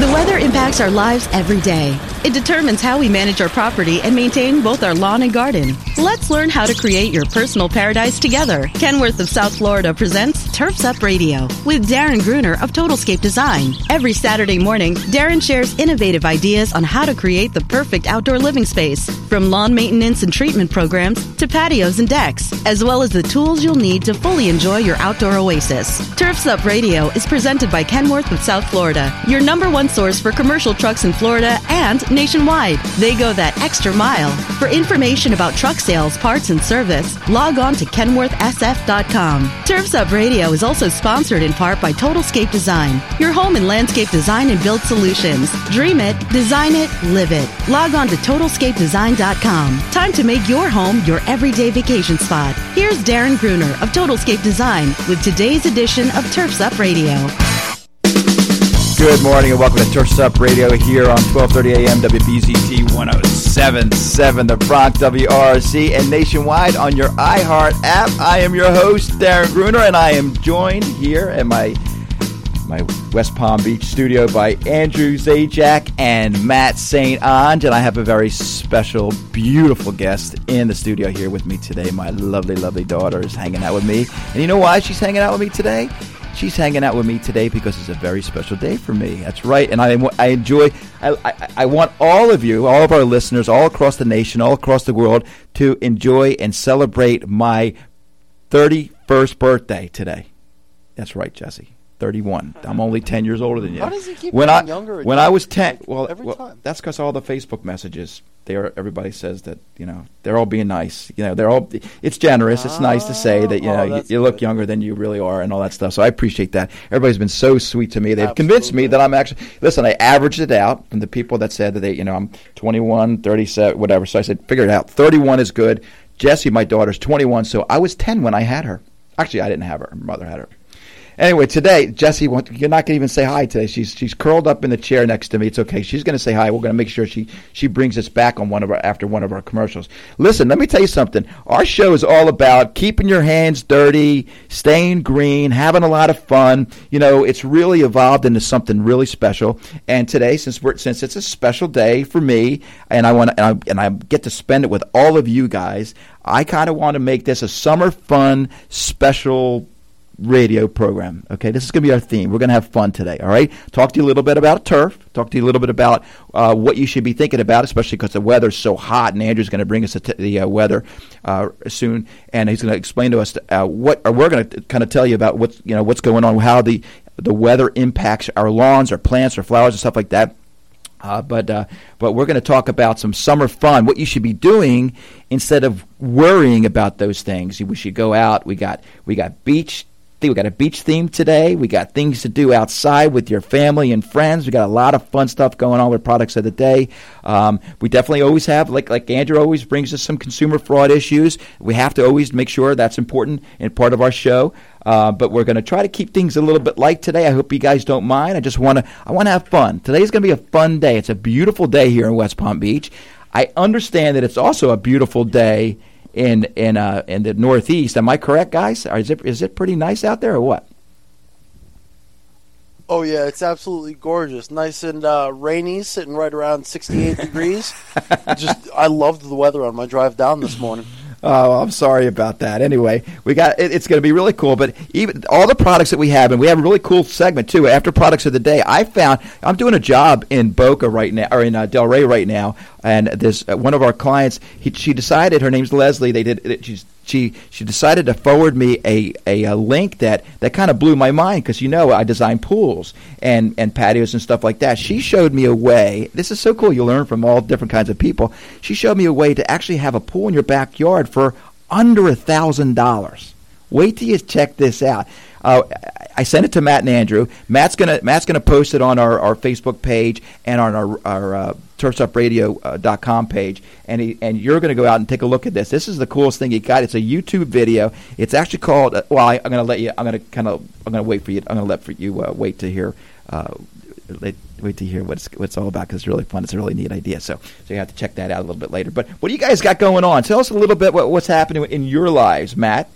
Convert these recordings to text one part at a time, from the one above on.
The weather impacts our lives every day. It determines how we manage our property and maintain both our lawn and garden. Let's learn how to create your personal paradise together. Kenworth of South Florida presents Turfs Up Radio with Darren Gruner of Totalscape Design. Every Saturday morning, Darren shares innovative ideas on how to create the perfect outdoor living space, from lawn maintenance and treatment programs to patios and decks, as well as the tools you'll need to fully enjoy your outdoor oasis. Turfs Up Radio is presented by Kenworth of South Florida, your number one source for commercial trucks in Florida and nationwide. They go that extra mile. For information about truck sales, parts, and service, log on to kenworthsf.com. Turfs Up Radio is also sponsored in part by Totalscape Design, your home and landscape design and build solutions. Dream it, design it, live it. Log on to totalscapedesign.com. Time to make your home your everyday vacation spot. Here's Darren Gruner of Totalscape Design with today's edition of Turfs Up Radio. Good morning and welcome to Turfs Up Radio here on 12:30 a.m. WBZT 107.7 The Bronx WRC and nationwide on your iHeart app. I am your host Darren Gruner and I am joined here at my my West Palm Beach studio by Andrew Zajac and Matt St. Ange and I have a very special beautiful guest in the studio here with me today. My lovely lovely daughter is hanging out with me. And you know why she's hanging out with me today? She's hanging out with me today because it's a very special day for me. That's right, and I, I enjoy. I, I, I want all of you, all of our listeners, all across the nation, all across the world, to enjoy and celebrate my thirty-first birthday today. That's right, Jesse. 31. I'm only 10 years older than you. How does he keep when I, younger When I was 10, well, Every well, time. that's because all the Facebook messages. They're, everybody says that you know they're all being nice. You know they're all. It's generous. It's nice to say that you Oh, know you, you look younger than you really are and all that stuff. So I appreciate that. Everybody's been so sweet to me. They've convinced me that I'm actually. Listen, I averaged it out from the people that said that they, you know, I'm 21, 37, whatever. So I said, figure it out. 31 is good. Jessie, my daughter's 21, so I was 10 when I had her. Actually, I didn't have her. Her mother had her. Anyway, today, Jesse, you're not going to even say hi today. She's she's curled up in the chair next to me. It's okay. She's going to say hi. We're going to make sure she she brings us back on one of our after one of our commercials. Listen, let me tell you something. Our show is all about keeping your hands dirty, staying green, having a lot of fun. You know, it's really evolved into something really special. And today, since we're since it's a special day for me, and I want and I, and I get to spend it with all of you guys, I kind of want to make this a summer fun special radio program. Okay, this is going to be our theme. We're going to have fun today. All right, talk to you a little bit about turf. Talk to you a little bit about uh, what you should be thinking about, especially because the weather's so hot. And Andrew's going to bring us the, t- the uh, weather uh, soon, and he's going to explain to us uh, what. Or we're going to kind of tell you about what's you know what's going on, how the the weather impacts our lawns, our plants, our flowers, and stuff like that. Uh, but uh, but we're going to talk about some summer fun. What you should be doing instead of worrying about those things. We should go out. We got we got beach. We got a beach theme today. We got things to do outside with your family and friends. We got a lot of fun stuff going on with products of the day. Um, we definitely always have, like like Andrew always brings us some consumer fraud issues. We have to always make sure that's important and part of our show. Uh, but we're going to try to keep things a little bit light today. I hope you guys don't mind. I just want to I want to have fun. Today's going to be a fun day. It's a beautiful day here in West Palm Beach. I understand that it's also a beautiful day in in uh, in the Northeast. Am I correct, guys? Is it is it pretty nice out there or what? Oh yeah, it's absolutely gorgeous. Nice and uh, rainy, sitting right around 68 degrees. Just I loved the weather on my drive down this morning. Oh, I'm sorry about that. Anyway, we got it, it's going to be really cool. But even all the products that we have, and we have a really cool segment too. After products of the day, I found I'm doing a job in Boca right now, or in uh, Delray right now, and this uh, one of our clients. He, she decided her name's Leslie. They did. It, she's she she decided to forward me a, a, a link that, that kind of blew my mind because you know I design pools and, and patios and stuff like that. She showed me a way. This is so cool. You learn from all different kinds of people. She showed me a way to actually have a pool in your backyard for under a thousand dollars. Wait till you check this out. Uh, I sent it to Matt and Andrew. Matt's gonna Matt's gonna post it on our, our Facebook page and on our our uh, turfsupradio.com page, and he, and you're going to go out and take a look at this. This is the coolest thing he got. It's a YouTube video. It's actually called. Uh, well, I, am going to let you. I'm going to kind of. I'm going to wait for you. I'm going to let for you uh, wait to hear. Uh, wait, wait to hear what it's, what it's all about because it's really fun. It's a really neat idea. So, so you have to check that out a little bit later. But what do you guys got going on? Tell us a little bit what, what's happening in your lives, Matt.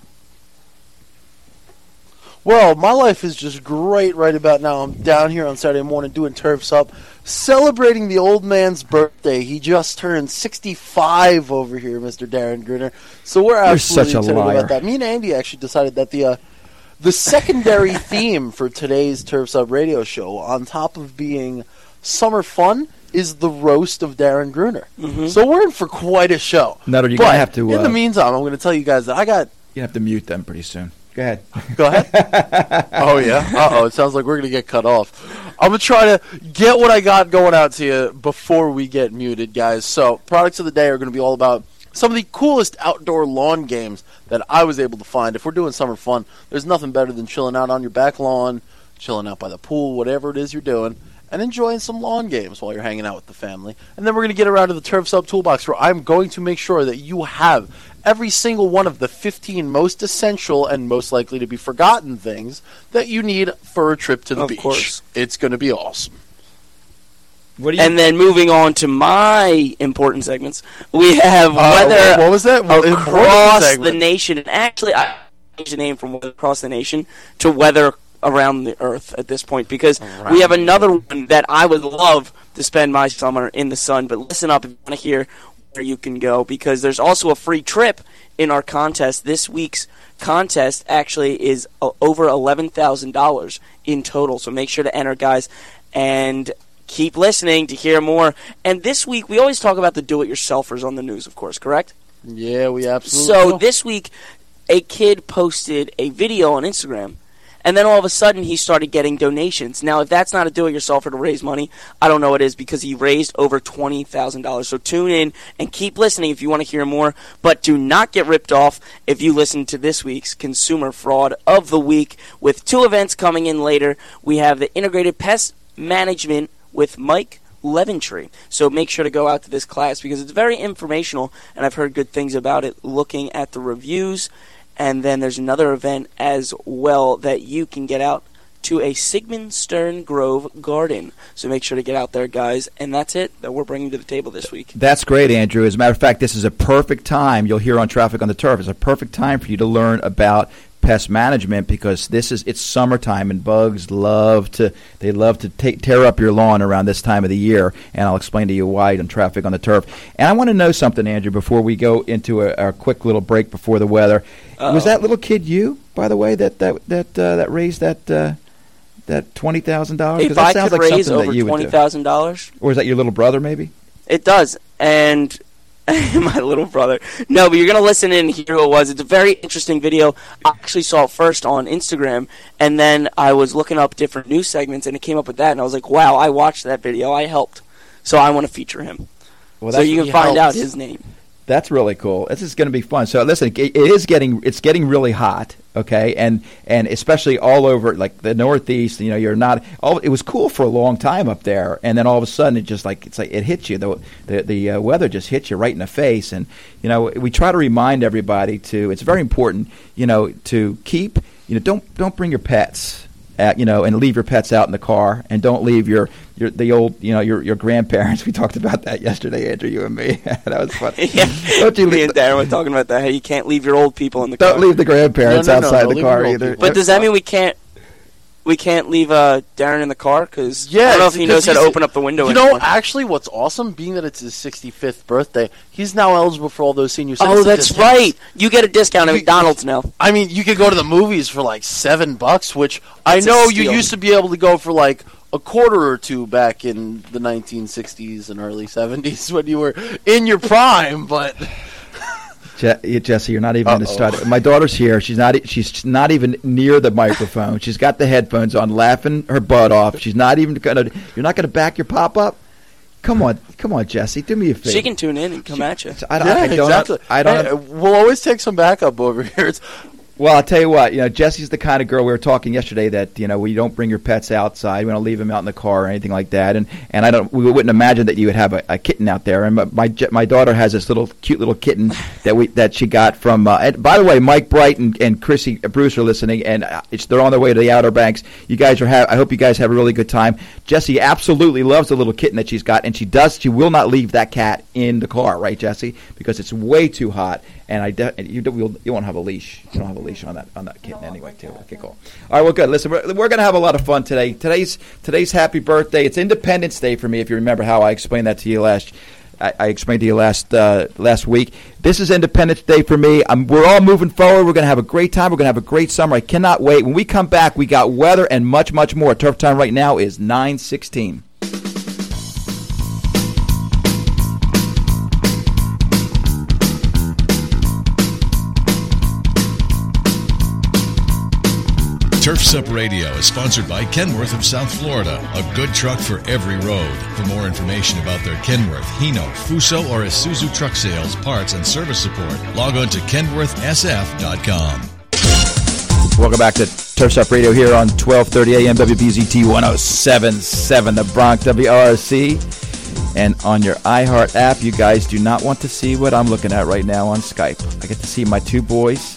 Well, my life is just great right about now. I'm down here on Saturday morning doing Turfs Up, celebrating the old man's birthday. He just turned 65 over here, Mr. Darren Gruner. So we're You're absolutely such a excited liar. about that. Me and Andy actually decided that the uh, the secondary theme for today's Turfs Up radio show, on top of being summer fun, is the roast of Darren Gruner. So we're in for quite a show. Nutter, you're But gonna have to, In uh, the meantime, I'm going to tell you guys that I got You have to mute them pretty soon. Go ahead. Go ahead. oh yeah. Uh oh. It sounds like we're gonna get cut off. I'm gonna try to get what I got going out to you before we get muted, guys. So products of the day are gonna be all about some of the coolest outdoor lawn games that I was able to find. If we're doing summer fun, there's nothing better than chilling out on your back lawn, chilling out by the pool, whatever it is you're doing. And enjoying some lawn games while you're hanging out with the family. And then we're going to get around to the Turfs Up Toolbox where I'm going to make sure that you have every single one of the 15 most essential and most likely to be forgotten things that you need for a trip to the Of beach. course. It's going to be awesome. What do you? And then moving on to my important segments, we have Uh, weather what was that? What- important across the segment. nation. And actually, I changed the name from weather across the nation to weather around the earth at this point because we have another one that I would love to spend my summer in the sun. But listen up if you want to hear where you can go because there's also a free trip in our contest. This week's contest actually is uh, over $11,000 in total. So make sure to enter, guys. And keep listening to hear more. And this week, we always talk about the do it yourselfers on the news, of course, correct? Yeah, we absolutely. So will. this week, a kid posted a video on Instagram, and then all of a sudden he started getting donations. Now, if that's not a do-it-yourselfer to raise money, I don't know what is because he raised over twenty thousand dollars. So tune in and keep listening if you want to hear more. But do not get ripped off if you listen to this week's Consumer Fraud of the Week with two events coming in later. We have the Integrated Pest Management with Mike. Leventree. So make sure to go out to this class because it's very informational and I've heard good things about it looking at the reviews. And then there's another event as well that you can get out to a Sigmund Stern Grove garden. So make sure to get out there, guys. And that's it that we're bringing to the table this week. That's great, Andrew. As a matter of fact, this is a perfect time. You'll hear on Traffic on the Turf. It's a perfect time for you to learn about pest management because this is it's summertime and bugs love to they love to take tear up your lawn around this time of the year. And I'll explain to you why on Traffic on the Turf. And I want to know something, Andrew, before we go into a, our quick little break before the weather. Was that little kid you, by the way, that that that uh, that raised that? Uh, that twenty thousand dollars? If that I sounds could like raise over that you would twenty thousand dollars, Or is that your little brother, maybe? it does. And my little brother. No, but you're gonna listen in and hear who it was. It's a very interesting video. I actually saw it first on Instagram, and then I was looking up different news segments, and it came up with that, and I was like, "Wow, I watched that video. I helped." So I want to feature him. Well, so you can find out his name. That's really cool. This is going to be fun. So listen, it is getting it's getting really hot. Okay, and and especially all over like the Northeast. You know, you're not. All it was cool for a long time up there, and then all of a sudden it just like it's like it hits you. The the, the uh, weather just hits you right in the face, and you know we try to remind everybody to. It's very important, you know, to keep. You know, don't don't bring your pets. At, you know, and leave your pets out in the car, and don't leave your, your the old, you know, your your grandparents. We talked about that yesterday, Andrew, you and me. that was fun. yeah, Don't you me leave and Darren were talking about that. How you can't leave your old people in the car. Don't leave the grandparents No, no, no, outside don't the car either. people. But does that mean we can't? We can't leave uh, Darren in the car because Yeah, I don't know if he knows how to open up the window. You know, anymore. actually, what's awesome, being that it's his 65th birthday, he's now eligible for all those senior oh, that's discounts. right. You get a discount at McDonald's now. I mean, you could go to the movies for like seven bucks, which I That's a know you used to be able to go for like a quarter or two back in the 1960s and early 70s when you were in your prime. But Je- Jesse, you're not even going to Uh-oh. start. My daughter's here. She's not. e- She's not even near the microphone. She's got the headphones on, laughing her butt off. She's not even going to. You're not going to back your pop up. Come on, come on, Jesse. Do me a favor. She can tune in and come at you. I, don't- yeah, I don't. exactly. I don't. Hey, we'll always take some backup over here. It's, Well, I'll tell you what. You know, Jesse's the kind of girl we were talking yesterday that you know we don't bring your pets outside. We don't leave them out in the car or anything like that. And and I don't. We wouldn't imagine that you would have a, a kitten out there. And my my, daughter has this little cute little kitten that we that she got from. Uh, and by the way, Mike Bright and, and Chrissy Bruce are listening, and uh, it's, they're on their way to the Outer Banks. You guys are. I hope you guys have a really good time. Jessie absolutely loves the little kitten that she's got, and she does. She will not leave that cat in the car, right, Jesse? Because it's way too hot, and I de- you you won't have a leash. You don't have a leash on that on that kitten anyway, too. Okay, cool. All right, well, good. Listen, we're, we're going to have a lot of fun today. Today's today's happy birthday. It's Independence Day for me. If you remember how I explained that to you last. I, I explained to you last uh, last week. This is Independence Day for me. I'm, we're all moving forward. We're going to have a great time. We're going to have a great summer. I cannot wait. When we come back, we got weather and much, much more. Turf time right now is 916. Turfs Up Radio is sponsored by Kenworth of South Florida, a good truck for every road. For more information about their Kenworth, Hino, Fuso, or Isuzu truck sales, parts, and service support, log on to kenworthsf.com. Welcome back to Turfs Up Radio here on 1230 AM WBZT 1077 The Bronx WRC. And on your iHeart app, you guys do not want to see what I'm looking at right now on Skype. I get to see my two boys,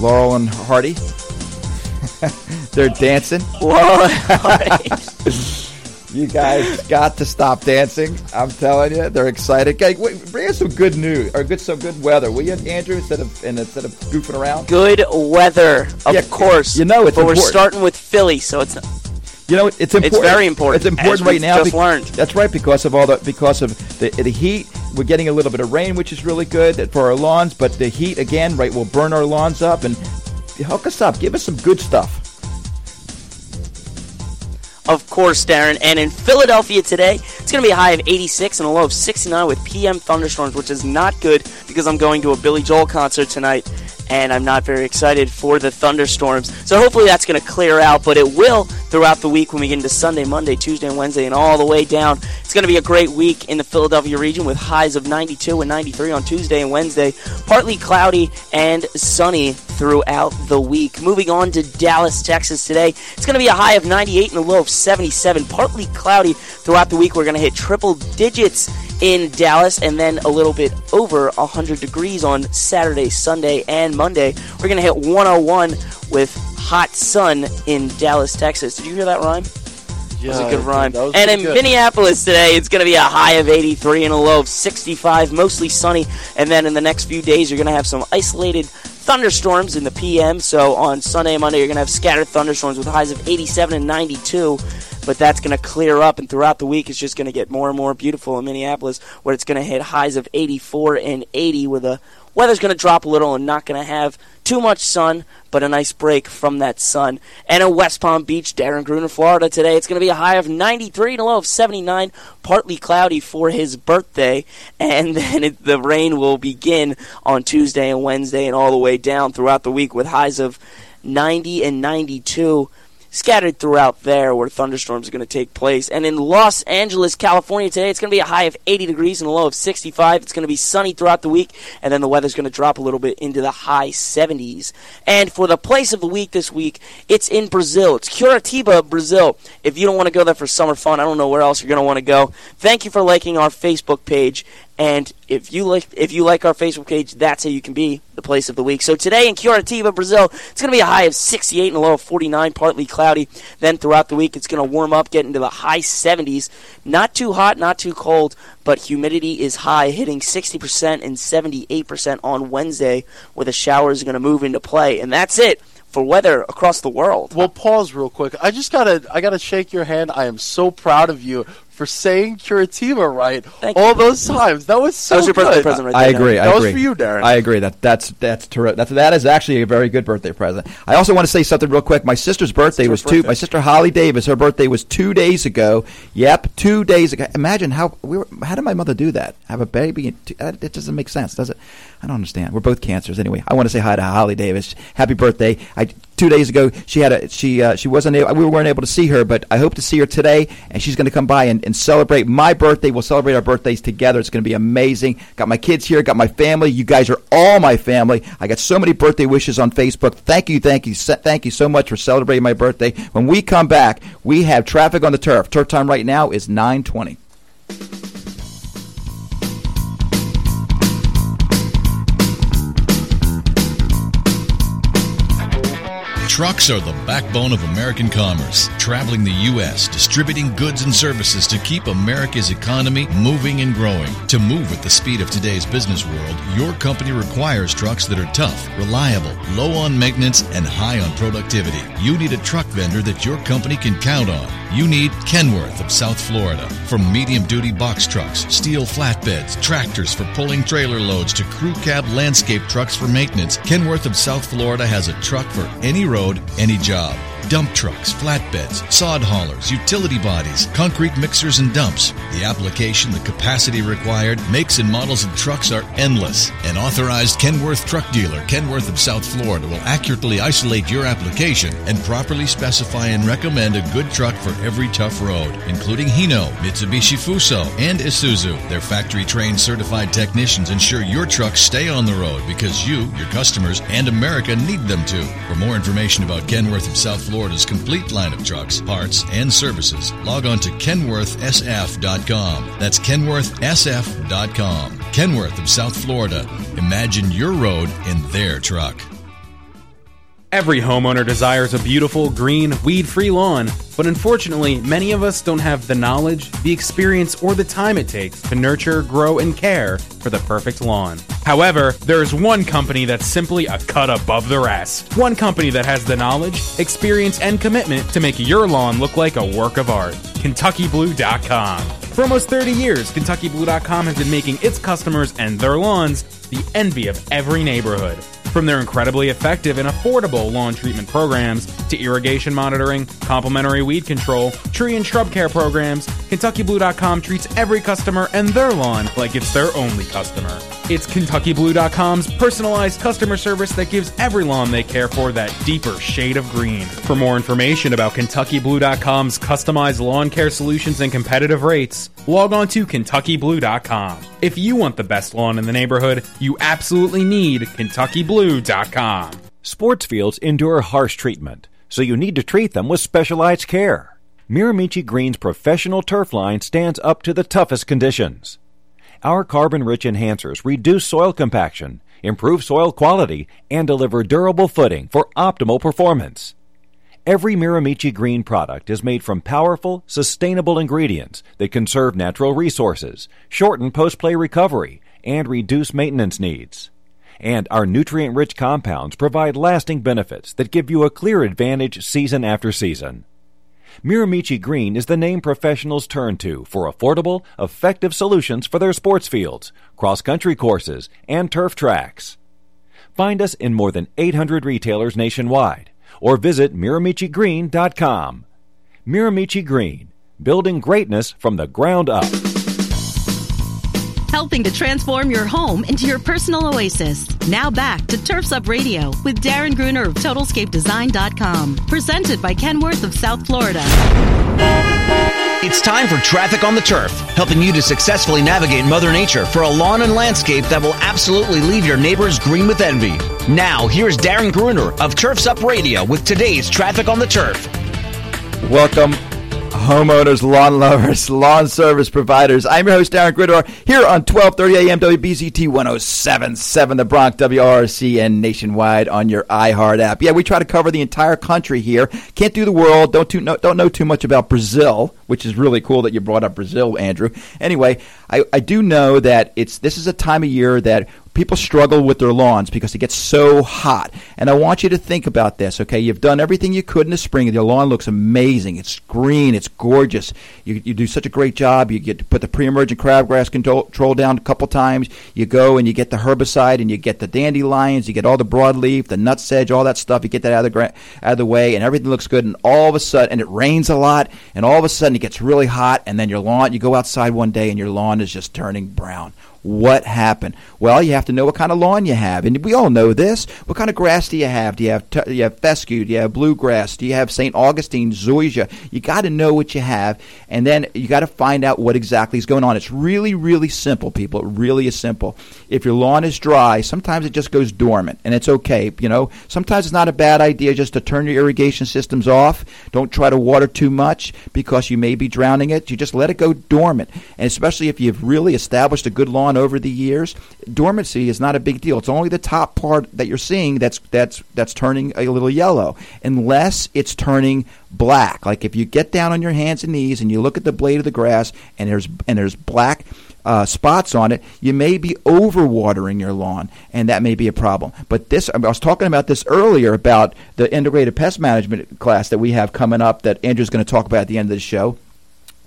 Laurel and Hardy. They're dancing. Whoa! You guys got to stop dancing. I'm telling you, they're excited. Guys, wait, bring us some good news or good some good weather, will you, Andrew? Instead of and instead of goofing around. Good weather, of Yeah, course. you know it's but we're starting with Philly, so it's You know, it's important. It's very important, It's important right now. just bec- learned. That's right because of all the because of the the heat. We're getting a little bit of rain, which is really good for our lawns. But the heat again, right, will burn our lawns up and hook us up. Give us some good stuff. Of course, Darren. And in Philadelphia today, it's going to be a high of 86 and a low of 69 with PM thunderstorms, which is not good because I'm going to a Billy Joel concert tonight and I'm not very excited for the thunderstorms. So hopefully that's going to clear out, but it will throughout the week when we get into Sunday, Monday, Tuesday, and Wednesday, and all the way down. It's going to be a great week in the Philadelphia region with highs of 92 and 93 on Tuesday and Wednesday. Partly cloudy and sunny throughout the week. Moving on to Dallas, Texas today. It's going to be a high of 98 and a low of 77. Partly cloudy throughout the week. We're going to hit triple digits in Dallas and then a little bit over 100 degrees on Saturday, Sunday, and Monday. We're going to hit 101 with hot sun in Dallas, Texas. Did you hear that rhyme? Yeah, That was a good rhyme. And in good. Minneapolis today, it's going to be a high of 83 and a low of 65, mostly sunny. And then in the next few days, you're going to have some isolated thunderstorms in the PM. So on Sunday and Monday, you're going to have scattered thunderstorms with highs of 87 and 92. But that's going to clear up, and throughout the week, it's just going to get more and more beautiful in Minneapolis, where it's going to hit highs of 84 and 80, where the weather's going to drop a little and not going to have too much sun, but a nice break from that sun. And in West Palm Beach, Darren Gruner, Florida, today, it's going to be a high of 93 and a low of 79, partly cloudy for his birthday. And then it, the rain will begin on Tuesday and Wednesday and all the way down throughout the week with highs of 90 and 92 scattered throughout there where thunderstorms are going to take place. And in Los Angeles, California today, it's going to be a high of 80 degrees and a low of 65. It's going to be sunny throughout the week, and then the weather's going to drop a little bit into the high 70s. And for the place of the week this week, it's in Brazil. It's Curitiba, Brazil. If you don't want to go there for summer fun, I don't know where else you're going to want to go. Thank you for liking our Facebook page. And if you like if you like our Facebook page, that's how you can be the place of the week. So today in Curitiba, Brazil, it's going to be a high of 68 and a low of 49, partly cloudy. Then throughout the week, it's going to warm up, get into the high 70s. Not too hot, not too cold, but humidity is high, hitting 60% and 78% on Wednesday, where the showers are going to move into play. And that's it for weather across the world. Well, pause real quick. I just gotta, I gotta shake your hand. I am so proud of you for saying Curitiba right Thank all you. those times. That was so that was your good. birthday present right I agree. Darren. I That was agree. for you, Darren. I agree. That that's that's terrific. That's that is actually a very good birthday present. I also want to say something real quick. My sister's birthday her was two. My sister Holly Davis. Her birthday was two days ago. Yep, two days ago. Imagine how we were. How did my mother do that? Have a baby? in two- that- It doesn't make sense, does it? I don't understand. We're both cancers anyway. I want to say hi to Holly Davis. Happy birthday! I two days ago. She had a she uh, she wasn't able, we weren't able to see her, but I hope to see her today, and she's going to come by and, and celebrate my birthday. We'll celebrate our birthdays together. It's going to be amazing. Got my kids here, got my family. You guys are all my family. I got so many birthday wishes on Facebook. Thank you, thank you, thank you so much for celebrating my birthday. When we come back, we have traffic on the turf. Turf time right now is nine twenty. Trucks are the backbone of American commerce, traveling the U.S., distributing goods and services to keep America's economy moving and growing. To move at the speed of today's business world, your company requires trucks that are tough, reliable, low on maintenance, and high on productivity. You need a truck vendor that your company can count on. You need Kenworth of South Florida. From medium duty box trucks, steel flatbeds, tractors for pulling trailer loads, to crew cab landscape trucks for maintenance, Kenworth of South Florida has a truck for any road road, any job dump trucks, flatbeds, sod haulers, utility bodies, concrete mixers, and dumps. The application, the capacity required, makes and models of trucks are endless. An authorized Kenworth truck dealer, Kenworth of South Florida, will accurately isolate your application and properly specify and recommend a good truck for every tough road, including Hino, Mitsubishi Fuso, and Isuzu. Their factory trained certified technicians ensure your trucks stay on the road because you, your customers, and America need them to. For more information about Kenworth of South Florida, Florida's complete line of trucks, parts, and services, log on to kenworthsf.com. That's kenworthsf.com. Kenworth of South Florida. Imagine your road in their truck. Every homeowner desires a beautiful, green, weed free lawn, but unfortunately, many of us don't have the knowledge, the experience, or the time it takes to nurture, grow, and care for the perfect lawn. However, there is one company that's simply a cut above the rest. One company that has the knowledge, experience, and commitment to make your lawn look like a work of art. KentuckyBlue.com. For almost 30 years, KentuckyBlue.com has been making its customers and their lawns the envy of every neighborhood. From their incredibly effective and affordable lawn treatment programs to irrigation monitoring, complimentary weed control, tree and shrub care programs, KentuckyBlue.com treats every customer and their lawn like it's their only customer. It's KentuckyBlue.com's personalized customer service that gives every lawn they care for that deeper shade of green. For more information about KentuckyBlue.com's customized lawn care solutions and competitive rates, log on to KentuckyBlue.com. If you want the best lawn in the neighborhood, you absolutely need KentuckyBlue.com. Sports fields endure harsh treatment, so you need to treat them with specialized care. Miramichi Green's professional turf line stands up to the toughest conditions. Our carbon rich enhancers reduce soil compaction, improve soil quality, and deliver durable footing for optimal performance. Every Miramichi Green product is made from powerful, sustainable ingredients that conserve natural resources, shorten post play recovery, and reduce maintenance needs. And our nutrient rich compounds provide lasting benefits that give you a clear advantage season after season. Miramichi Green is the name professionals turn to for affordable, effective solutions for their sports fields, cross country courses, and turf tracks. Find us in more than 800 retailers nationwide or visit MiramichiGreen.com. Miramichi Green, building greatness from the ground up helping to transform your home into your personal oasis. Now back to Turfs Up Radio with Darren Gruner of TotalScapeDesign.com. Presented by Kenworth of South Florida. It's time for Traffic on the Turf, helping you to successfully navigate Mother Nature for a lawn and landscape that will absolutely leave your neighbors green with envy. Now, here's Darren Gruner of Turfs Up Radio with today's Traffic on the Turf. Welcome homeowners, lawn lovers, lawn service providers. I'm your host, Darren Gruner, here on 1230 AM WBZT 1077, the Bronx WRC, and nationwide on your iHeart app. Yeah, we try to cover the entire country here. Can't do the world. Don't, too, don't know too much about Brazil, which is really cool that you brought up Brazil, Andrew. Anyway, I, I do know that it's this is a time of year that people struggle with their lawns because it gets so hot. And I want you to think about this, okay? You've done everything you could in the spring. Your lawn looks amazing. It's green. It's gorgeous. You, you do such a great job. You get to put the pre-emergent crabgrass control down a couple times. You go and you get the herbicide and you get the dandelions. You get all the broadleaf, the nutsedge, all that stuff. You get that out of the, out of the way and everything looks good. And all of a sudden, and it rains a lot, and all of a sudden it gets really hot. And then your lawn, you go outside one day and your lawn is just turning brown What happened? Well, you have to know what kind of lawn you have, and we all know this. What kind of grass do you have? Do you have t- you have fescue? Do you have bluegrass? Do you have St. Augustine, zoysia? You got to know what you have, and then you got to find out what exactly is going on. It's really, really simple, people. It really is simple. If your lawn is dry, sometimes it just goes dormant, and it's okay. You know, sometimes it's not a bad idea just to turn your irrigation systems off. Don't try to water too much because you may be drowning it. You just let it go dormant, and especially if you've really established a good lawn over the years, dormancy is not a big deal. It's only the top part that you're seeing that's that's that's turning a little yellow, unless it's turning black. Like if you get down on your hands and knees and you look at the blade of the grass and there's and there's black uh, spots on it, you may be overwatering your lawn, and that may be a problem. But this, I was talking about this earlier about the integrated pest management class that we have coming up that Andrew's going to talk about at the end of the show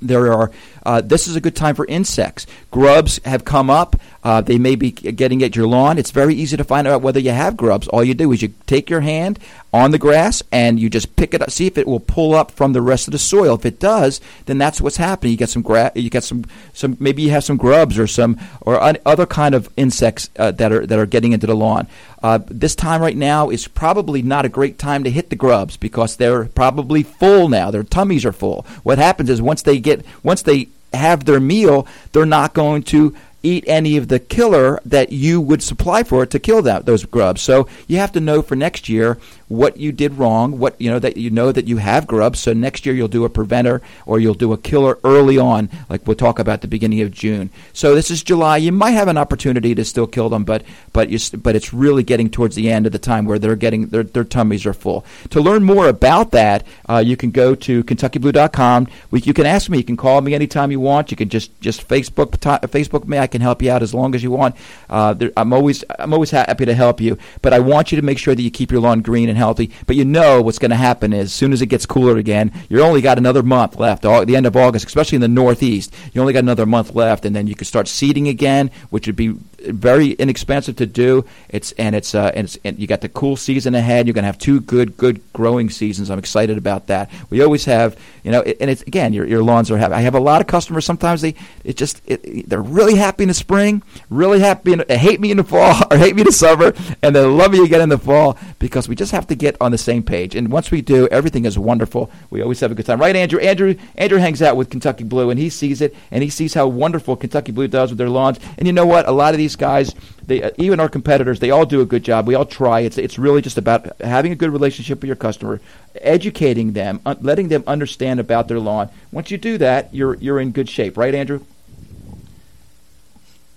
there are uh, this is a good time for insects. Grubs have come up. Uh, they may be getting at your lawn. It's very easy to find out whether you have grubs. All you do is you take your hand on the grass and you just pick it up see if it will pull up from the rest of the soil. If it does then that's what's happening. You get some you get some some maybe you have some grubs or some or un- other kind of insects uh, that are that are getting into the lawn. Uh, this time right now is probably not a great time to hit the grubs because they're probably full now. Their tummies are full. What happens is once they get once they have their meal, they're not going to eat any of the killer that you would supply for it to kill that those grubs. So you have to know for next year what you did wrong, what you know that you know that you have grubs. So next year you'll do a preventer or you'll do a killer early on, like we'll talk about the beginning of June. So this is July. You might have an opportunity to still kill them, but but you but it's really getting towards the end of the time where they're getting their their tummies are full. To learn more about that, uh, you can go to KentuckyBlue.com. We, you can ask me. You can call me anytime you want. You can just just Facebook t- Facebook me. I can help you out as long as you want. Uh, there, I'm always I'm always happy to help you, but I want you to make sure that you keep your lawn green and healthy. But you know what's going to happen is as soon as it gets cooler again, You're only got another month left. The end of August, especially in the Northeast, you only got another month left, and then you can start seeding again, which would be very inexpensive to do. It's and it's uh, and, it's, and you got the cool season ahead. You're going to have two good good growing seasons. I'm excited about that. We always have, you know, and it's again your your lawns are happy. I have a lot of customers. Sometimes they it just it, they're really happy in the spring, really happy, in, hate me in the fall or hate me in the summer, and they love me again in the fall because we just have to get on the same page. And once we do, everything is wonderful. We always have a good time, right, Andrew? Andrew Andrew hangs out with Kentucky Blue, and he sees it, and he sees how wonderful Kentucky Blue does with their lawns. And you know what? A lot of these guys, they uh, even our competitors, they all do a good job. We all try. It's it's really just about having a good relationship with your customer, educating them, uh, letting them understand about their lawn. Once you do that, you're you're in good shape, right, Andrew?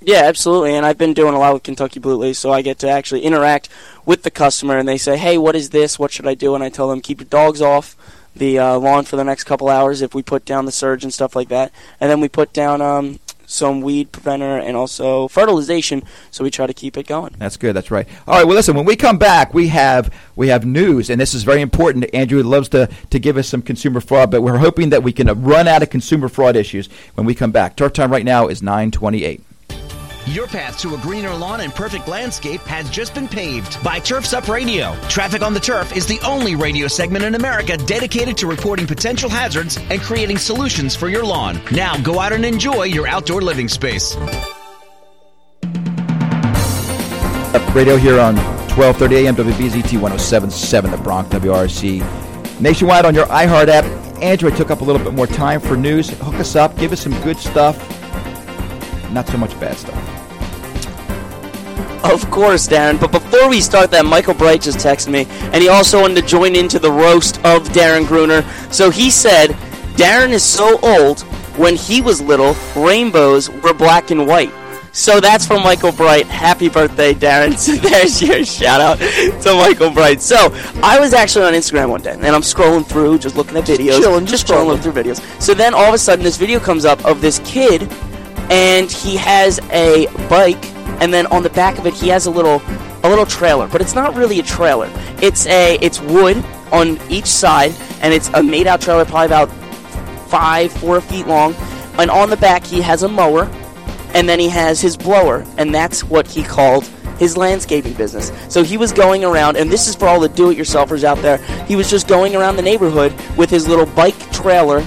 Yeah, absolutely. And I've been doing a lot with Kentucky Blue lately, so I get to actually interact with the customer, and they say, "Hey, what is this? What should I do?" And I tell them, "Keep your dogs off the uh, lawn for the next couple hours if we put down the surge and stuff like that, and then we put down um, some weed preventer and also fertilization. So we try to keep it going. That's good. That's right. All right. Well, listen. When we come back, we have we have news, and this is very important. Andrew loves to to give us some consumer fraud, but we're hoping that we can run out of consumer fraud issues when we come back. Turf time right now is nine twenty eight. Your path to a greener lawn and perfect landscape has just been paved by Turf's Up Radio. Traffic on the Turf is the only radio segment in America dedicated to reporting potential hazards and creating solutions for your lawn. Now go out and enjoy your outdoor living space. Up radio here on 1230 AM WBZT 1077 The Bronx WRC. Nationwide on your iHeart app. Andrew took up a little bit more time for news. Hook us up. Give us some good stuff. Not so much bad stuff. Of course, Darren. But before we start that, Michael Bright just texted me, and he also wanted to join into the roast of Darren Gruner. So he said, Darren is so old, when he was little, rainbows were black and white. So that's from Michael Bright. Happy birthday, Darren. So there's your shout out to Michael Bright. So I was actually on Instagram one day, and I'm scrolling through, just looking at videos, chilling, just just scrolling through videos. So then all of a sudden, this video comes up of this kid, and he has a bike, and then on the back of it, he has a little a little trailer, but it's not really a trailer. It's a it's wood on each side, and it's a made out trailer, probably about five, four feet long. And on the back, he has a mower, and then he has his blower, and that's what he called his landscaping business. So he was going around, and this is for all the do-it-yourselfers out there. He was just going around the neighborhood with his little bike trailer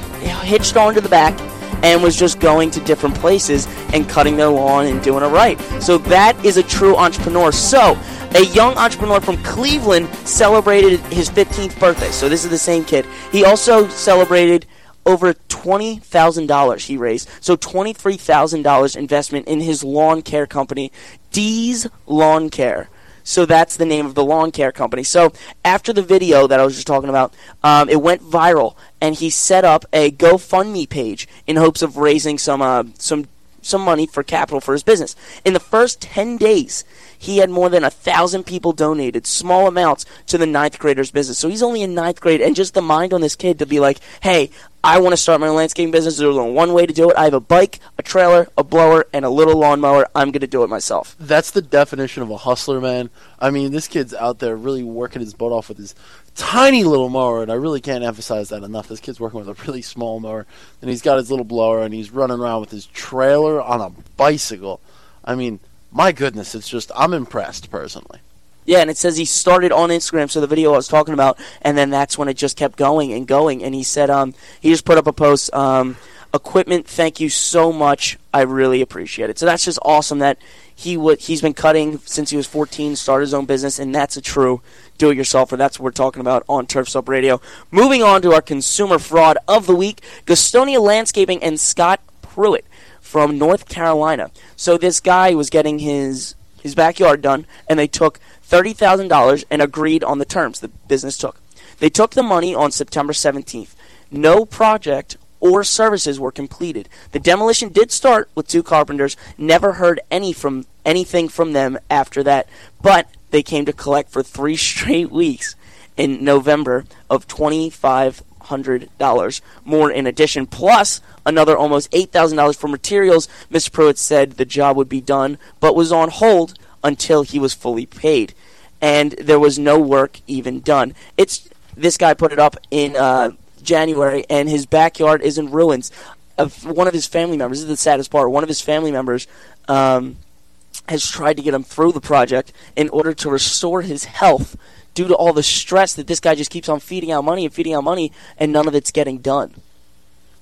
hitched onto the back, and was just going to different places and cutting their lawn and doing it right. So that is a true entrepreneur. So a young entrepreneur from Cleveland celebrated his 15th birthday. So this is the same kid. He also celebrated over $20,000 he raised. So $23,000 investment in his lawn care company, Dee's Lawn Care. So that's the name of the lawn care company. So after the video that I was just talking about, um, it went viral, and he set up a GoFundMe page in hopes of raising some uh, some some money for capital for his business. In the first 10 days, he had more than a thousand people donated small amounts to the ninth grader's business. So he's only in ninth grade, and just the mind on this kid to be like, hey, I want to start my landscaping business. There's only one way to do it. I have a bike, a trailer, a blower, and a little lawnmower. I'm going to do it myself. That's the definition of a hustler, man. I mean, this kid's out there really working his butt off with his tiny little mower, and I really can't emphasize that enough. This kid's working with a really small mower, and he's got his little blower, and he's running around with his trailer on a bicycle. I mean, my goodness, it's just I'm impressed personally. Yeah, and it says he started on Instagram, so the video I was talking about, and then that's when it just kept going and going. And he said, um, he just put up a post, um, equipment, thank you so much. I really appreciate it. So that's just awesome that he would he's been cutting since he was 14, started his own business, and that's a true do-it-yourselfer. That's what we're talking about on Turfs Up Radio. Moving on to our consumer fraud of the week, Gastonia Landscaping and Scott Pruitt from North Carolina. So this guy was getting his his backyard done, and they took $30,000 and agreed on the terms the business took. They took the money on September 17th. No project or services were completed. The demolition did start with two carpenters. Never heard any from anything from them after that, but they came to collect for 3 straight weeks in November of $2500 more in addition plus another almost $8,000 for materials. Mr. Pruitt said the job would be done but was on hold until he was fully paid and there was no work even done. It's this guy put it up in uh, January, and his backyard is in ruins. Of one of his family members, this is the saddest part. One of his family members um, has tried to get him through the project in order to restore his health due to all the stress that this guy just keeps on feeding out money and feeding out money, and none of it's getting done.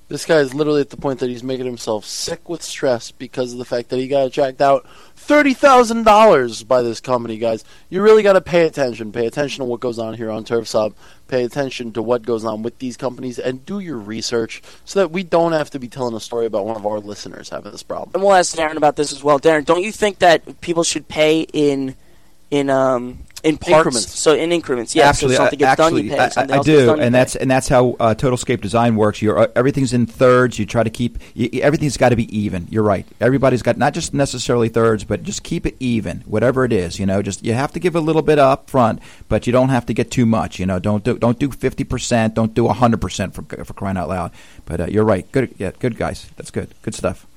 This guy is literally at the point that he's making himself sick with stress because of the fact that he got jacked out thirty thousand dollars by this company, guys. You really got to pay attention. Pay attention to what goes on here on Turfs Up. Pay attention to what goes on with these companies, and do your research so that we don't have to be telling a story about one of our listeners having this problem. And we'll ask Darren about this as well. Darren, don't you think that people should pay in in um, in parts? Increments. So in increments, yeah. Absolutely, so something gets actually, done, you pay. I, Something I gets do, you and pay. that's and that's how uh, Totalscape Design works. You're, uh, everything's in thirds. You try to keep y y- everything's got to be even. You're right. Everybody's got not just necessarily thirds, but just keep it even, whatever it is. You know, just you have to give a little bit up front, but you don't have to get too much. You know, don't do don't do fifty percent. Don't do hundred percent for for crying out loud. But uh, you're right. Good, yeah, good guys. That's good. Good stuff.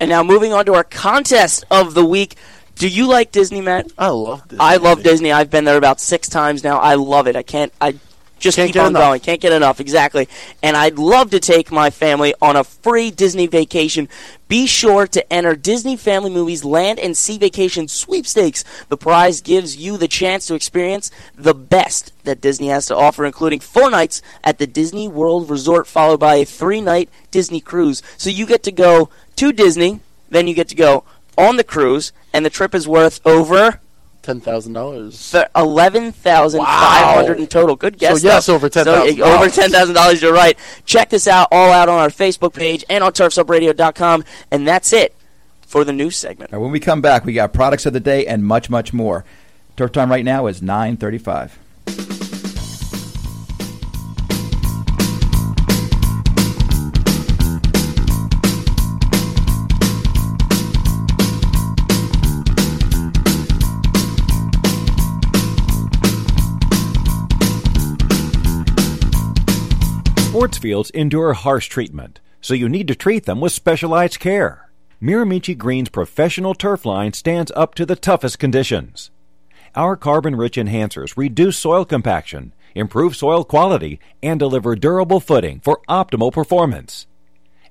And now moving on to our contest of the week. Do you like Disney, Matt? I love Disney. I love Disney. I've been there about six times now. I love it. I can't. I just Can't keep on enough. going. Can't get enough. Exactly. And I'd love to take my family on a free Disney vacation. Be sure to enter Disney Family Movies Land and Sea Vacation Sweepstakes. The prize gives you the chance to experience the best that Disney has to offer, including four nights at the Disney World Resort, followed by a three-night Disney cruise. So you get to go to Disney, then you get to go on the cruise, and the trip is worth over ten thousand dollars. th- eleven thousand five hundred in total. Good guess. So, yes, though. over So, $10,000. uh, over ten thousand dollars. You're right. Check this out all out on our Facebook page and on TurfSupRadio.com. And that's it for the news segment. Now, when we come back, we got products of the day and much, much more. Turf time right now is nine thirty-five. Sports fields endure harsh treatment, so you need to treat them with specialized care. Miramichi Green's professional turf line stands up to the toughest conditions. Our carbon rich enhancers reduce soil compaction, improve soil quality, and deliver durable footing for optimal performance.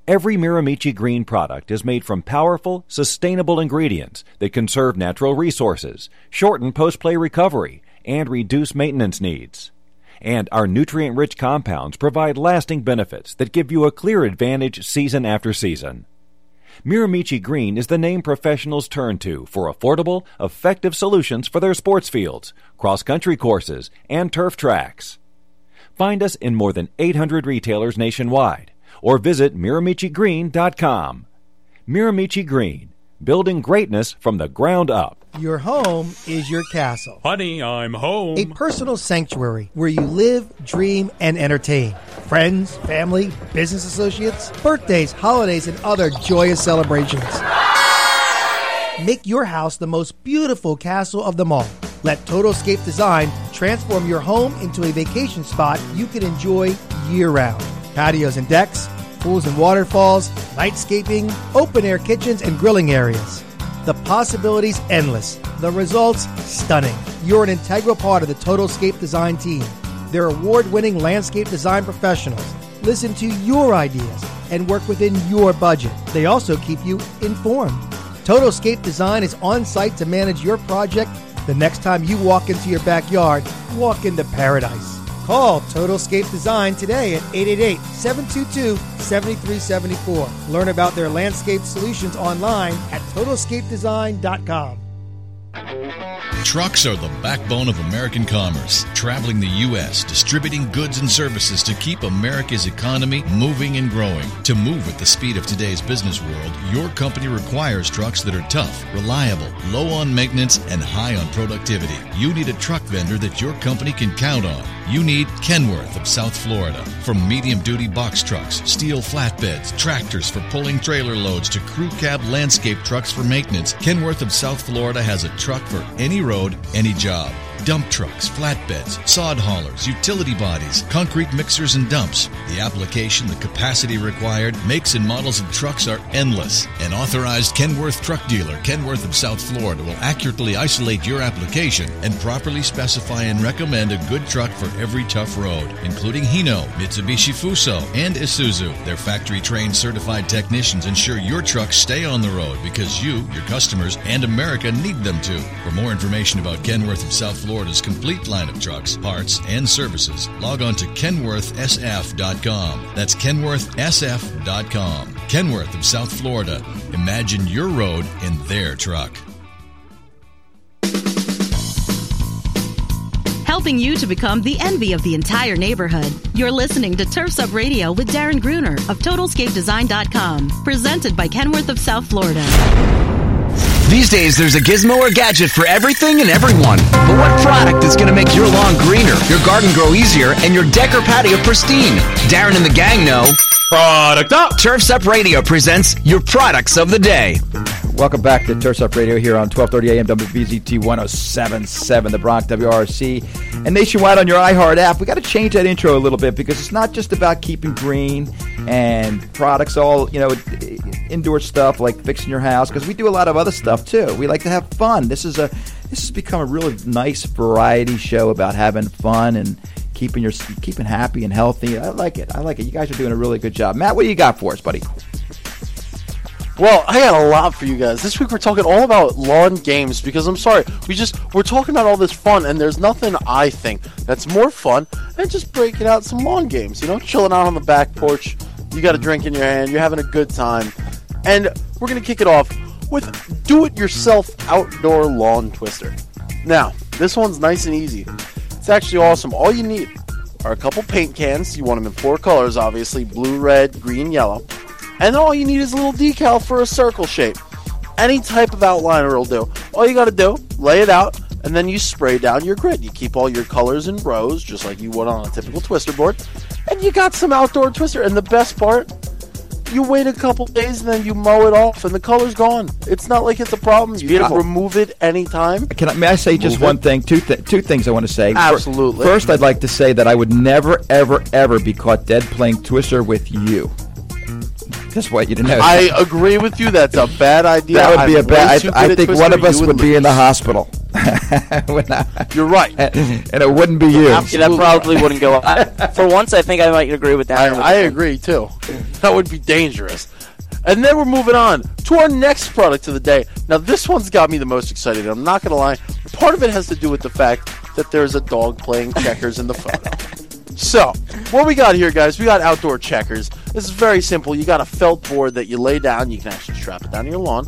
Every Miramichi Green product is made from powerful, sustainable ingredients that conserve natural resources, shorten post play recovery, and reduce maintenance needs. And our nutrient rich compounds provide lasting benefits that give you a clear advantage season after season. Miramichi Green is the name professionals turn to for affordable, effective solutions for their sports fields, cross country courses, and turf tracks. Find us in more than 800 retailers nationwide or visit MiramichiGreen.com. Miramichi Green, building greatness from the ground up. Your home is your castle. Honey, I'm home. A personal sanctuary where you live, dream, and entertain. Friends, family, business associates, birthdays, holidays, and other joyous celebrations. Make your house the most beautiful castle of them all. Let Totalscape Design transform your home into a vacation spot you can enjoy year round. Patios and decks, pools and waterfalls, nightscaping, open air kitchens, and grilling areas. The possibilities endless. The results stunning. You're an integral part of the Totalscape Design team. They're award winning landscape design professionals. Listen to your ideas and work within your budget. They also keep you informed. Totalscape Design is on site to manage your project the next time you walk into your backyard. Walk into paradise. Call Totalscape Design today at 888 722 7374. Learn about their landscape solutions online at totalscapedesign.com. Trucks are the backbone of American commerce, traveling the U.S., distributing goods and services to keep America's economy moving and growing. To move at the speed of today's business world, your company requires trucks that are tough, reliable, low on maintenance, and high on productivity. You need a truck vendor that your company can count on. You need Kenworth of South Florida. From medium duty box trucks, steel flatbeds, tractors for pulling trailer loads to crew cab landscape trucks for maintenance, Kenworth of South Florida has a truck for any road, any job. Dump trucks, flatbeds, sod haulers, utility bodies, concrete mixers and dumps. The application, the capacity required, makes and models of trucks are endless. An authorized Kenworth truck dealer, Kenworth of South Florida, will accurately isolate your application and properly specify and recommend a good truck for every tough road, including Hino, Mitsubishi Fuso, and Isuzu. Their factory trained certified technicians ensure your trucks stay on the road because you, your customers, and America need them to. For more information about Kenworth of South Florida's complete line of trucks, parts, and services, log on to kenworthsf.com. That's kenworthsf.com. Kenworth of South Florida. Imagine your road in their truck. helping you to become the envy of the entire neighborhood. You're listening to Turfs Up Radio with Darren Gruner of TotalScapeDesign.com, presented by Kenworth of South Florida. These days, there's a gizmo or gadget for everything and everyone. But what product is going to make your lawn greener, your garden grow easier, and your deck or patio pristine? Darren and the gang know. Product up! Turfs Up Radio presents your products of the day. Welcome back to Turfs Up Radio here on 1230 AM WBZT 1077, the Bronx WRC, and nationwide on your iHeart app. We got to change that intro a little bit because it's not just about keeping green and products, all, you know, indoor stuff like fixing your house, because we do a lot of other stuff too. We like to have fun. This is a this has become a really nice variety show about having fun and keeping your keeping happy and healthy. I like it. I like it. You guys are doing a really good job. Matt, what do you got for us, buddy? Well, I got a lot for you guys. This week we're talking all about lawn games because I'm sorry, we just we're talking about all this fun and there's nothing I think that's more fun than just breaking out some lawn games. You know, chilling out on the back porch, you got a drink in your hand, you're having a good time, and we're gonna kick it off with do-it-yourself outdoor lawn twister. Now, this one's nice and easy. It's actually awesome. All you need are a couple paint cans. You want them in four colors, obviously blue, red, green, yellow. And all you need is a little decal for a circle shape. Any type of outliner will do. All you gotta do, lay it out, and then you spray down your grid. You keep all your colors in rows, just like you would on a typical twister board. And you got some outdoor twister. And the best part, you wait a couple days and then you mow it off and the color's gone. It's not like it's a problem. you beautiful. can remove it anytime. Can I, may I say just Move one thing? Two th- two things I want to say. Absolutely. First, I'd like to say that I would never, ever, ever be caught dead playing Twister with you. Just want you to know. I agree with you. That's a bad idea. that would be I'm a bad. I, I think one of us you would be in the hospital. When I- You're right. and it wouldn't be you. Yeah, that probably wouldn't go. I, for once, I think I might agree with that. I, I agree too. That would be dangerous. And then we're moving on to our next product of the day. Now, this one's got me the most excited. I'm not going to lie. Part of it has to do with the fact that there's a dog playing checkers in the photo. So, what we got here, guys, we got outdoor checkers. This is very simple. You got a felt board that you lay down. You can actually strap it down to your lawn.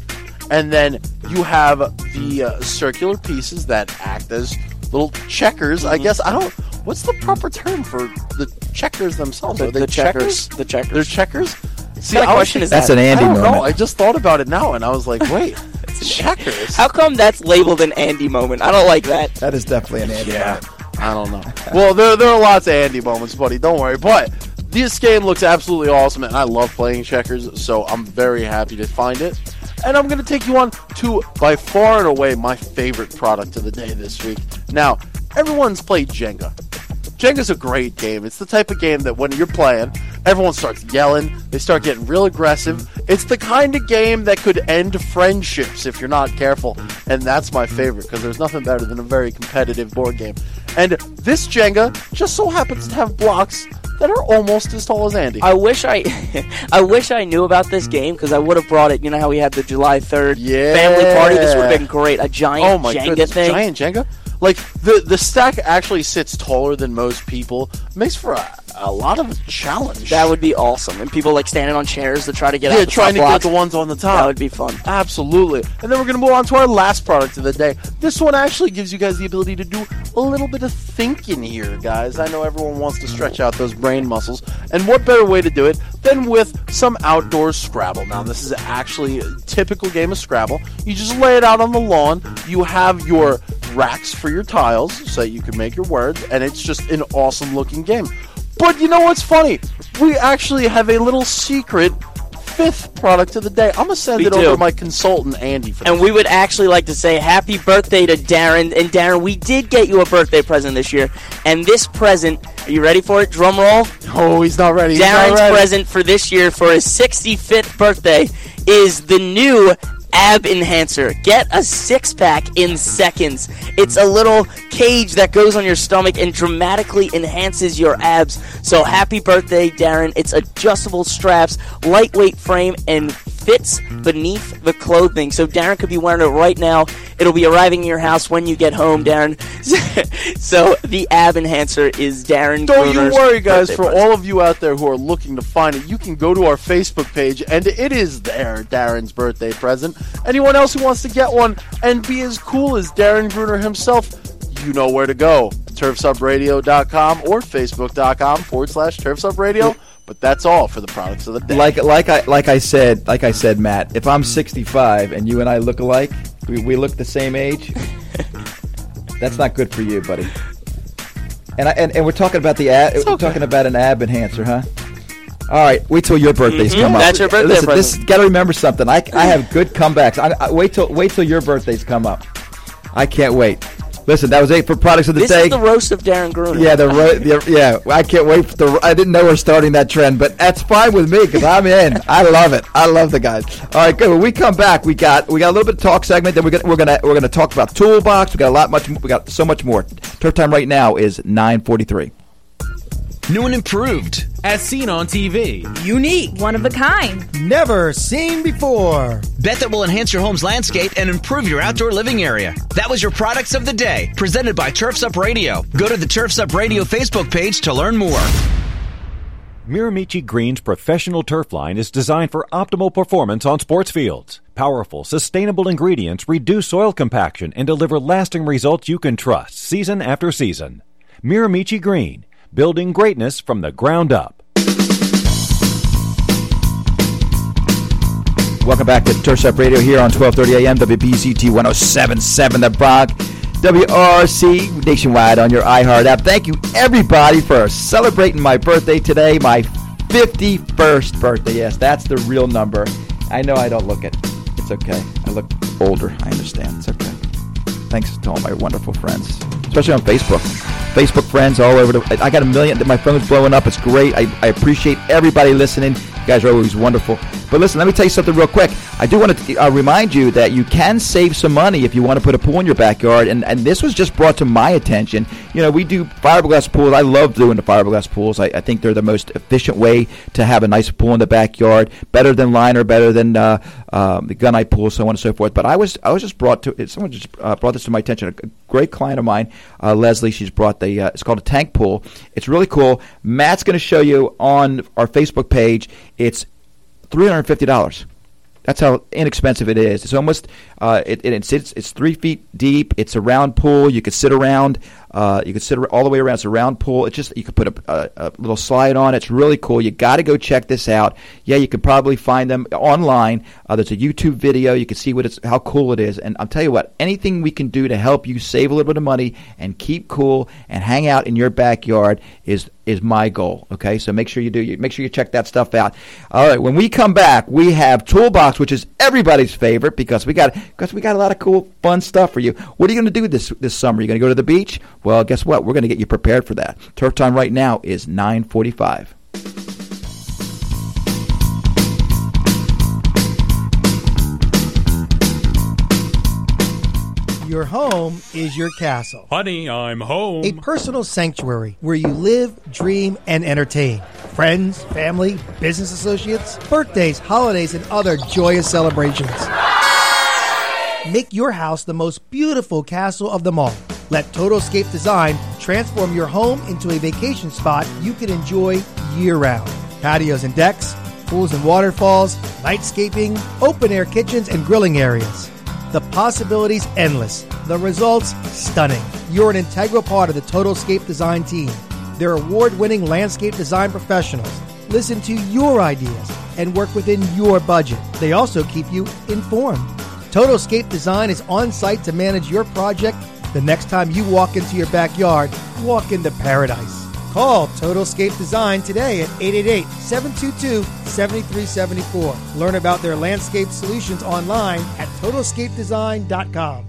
And then you have the uh, circular pieces that act as little checkers. I guess, I don't. What's the proper term for the checkers themselves? The- Are they the checkers. The checkers. They're checkers? See, kind of question is thinking- That's an Andy I don't know. moment. I just thought about it now, and I was like, wait, checkers? How come that's labeled an Andy moment? I don't like that. That is definitely an Andy. Yeah, I don't know. well, there there are lots of Andy moments, buddy. Don't worry. But this game looks absolutely awesome, and I love playing checkers, so I'm very happy to find it. And I'm going to take you on to by far and away my favorite product of the day this week. Now, everyone's played Jenga. Jenga's a great game. It's the type of game that when you're playing, everyone starts yelling, they start getting real aggressive. It's the kind of game that could end friendships if you're not careful. And that's my favorite because there's nothing better than a very competitive board game. And this Jenga just so happens to have blocks that are almost as tall as Andy. I wish I, I wish I knew about this game because I would have brought it. You know how we had the July third Yeah. family party. This would have been great. A giant oh my Jenga goodness, thing. giant Jenga. Like the the stack actually sits taller than most people. Makes for a, a lot of challenge. That would be awesome. And people like standing on chairs to try to get yeah, out the trying to top get the ones on the top. That would be fun. Absolutely. And then we're going to move on to our last product of the day. This one actually gives you guys the ability to do a little bit of thinking here, guys. I know everyone wants to stretch out those brain muscles. And what better way to do it than with some outdoor Scrabble? Now, this is actually a typical game of Scrabble. You just lay it out on the lawn. You have your racks for your tiles so that you can make your words. And it's just an awesome looking game. But you know what's funny? We actually have a little secret fifth product of the day. I'm gonna send We it over to my consultant Andy for And we would actually like to say happy birthday to Darren. And Darren, we did get you a birthday present this year. And this present, are you ready for it? Drum roll. Oh, he's not ready. Darren's not ready. present for this year for his 65th birthday is the new Ab Enhancer. Get a six pack in seconds. It's a little cage that goes on your stomach and dramatically enhances your abs. So happy birthday, Darren. It's adjustable straps, lightweight frame, and fits beneath the clothing. So Darren could be wearing it right now. It'll be arriving in your house when you get home, Darren. so the Ab Enhancer is Darren. Don't you worry, guys. For present. all of you out there who are looking to find it, you can go to our Facebook page, and it is there, Darren's birthday present. Anyone else who wants to get one and be as cool as Darren Gruner himself, you know where to go. TurfsUpRadio.com or Facebook.com forward slash TurfsUpRadio. But that's all for the products of the day. Like like I like I said like I said, Matt. If I'm 65 and you and I look alike, we, we look the same age. that's not good for you, buddy. And I, and, and we're talking about the ab. We're talking about an ab enhancer, huh? All right, wait till your birthdays Mhm, come up. that's your birthday Listen, this got to remember something. I, I have good comebacks. I, I, wait till wait till your birthdays come up. I can't wait. Listen, that was it for products of the This day. is the roast of Darren Gruner. Yeah, the, ro- the yeah. I can't wait. For the I didn't know we're starting that trend, but that's fine with me because I'm in. I love it. I love the guys. All right, good. When we come back, we got we got a little bit of talk segment. Then we're gonna we're gonna we're gonna talk about toolbox. We got a lot much. We got so much more. Turf time right now is nine forty three. New and improved. As seen on TV. Unique. One of a kind. Never seen before. Bet that will enhance your home's landscape and improve your outdoor living area. That was your products of the day, presented by Turfs Up Radio. Go to the Turfs Up Radio Facebook page to learn more. Miramichi Green's professional turf line is designed for optimal performance on sports fields. Powerful, sustainable ingredients reduce soil compaction and deliver lasting results you can trust season after season. Miramichi Green, building greatness from the ground up. Welcome back to Turf Up Radio here on 1230 AM WBZT 1077 The Bronx. WRC nationwide on your iHeart app. Thank you everybody for celebrating my birthday today, my 51st birthday. Yes, that's the real number. I know I don't look it. It's okay. I look older. I understand. It's okay. Thanks to all my wonderful friends, especially on Facebook. Facebook friends all over the. I got a million. My phone's blowing up. It's great. I, I appreciate everybody listening. Guys are always wonderful. But listen, let me tell you something real quick. I do want to uh, remind you that you can save some money if you want to put a pool in your backyard. And, and this was just brought to my attention. You know, we do fiberglass pools. I love doing the fiberglass pools. I, I think they're the most efficient way to have a nice pool in the backyard. Better than liner, better than uh, um, the gunite pool, so on and so forth. But I was I was just brought to someone just uh, brought this to my attention. Great client of mine, uh, Leslie. She's brought the. Uh, it's called a tank pool. It's really cool. Matt's going to show you on our Facebook page. It's three hundred fifty dollars. That's how inexpensive it is. It's almost uh, it, it, it's, it's it's three feet deep. It's a round pool. You could sit around. Uh, you can sit all the way around. It's a round pool. It's just you can put a, a, a little slide on. It's really cool. You got to go check this out. Yeah, you could probably find them online. Uh, there's a YouTube video. You can see what it's how cool it is. And I'll tell you what, anything we can do to help you save a little bit of money and keep cool and hang out in your backyard is is my goal. Okay, so make sure you do. Make sure you check that stuff out. All right, when we come back, we have Toolbox, which is everybody's favorite because we got because we got a lot of cool, fun stuff for you. What are you going to do this this summer? You going to go to the beach? Well, guess what? We're going to get you prepared for that. Turf time right now is 9:45. Your home is your castle. Honey, I'm home. A personal sanctuary where you live, dream, and entertain. Friends, family, business associates, birthdays, holidays, and other joyous celebrations. Make your house the most beautiful castle of them all. Let Totalscape Design transform your home into a vacation spot you can enjoy year round. Patios and decks, pools and waterfalls, nightscaping, open air kitchens, and grilling areas. The possibilities endless. The results stunning. You're an integral part of the Totalscape Design team. They're award winning landscape design professionals. Listen to your ideas and work within your budget. They also keep you informed. Totalscape Design is on site to manage your project the next time you walk into your backyard. Walk into paradise. Call Totalscape Design today at 888 722 7374. Learn about their landscape solutions online at totalscapedesign.com.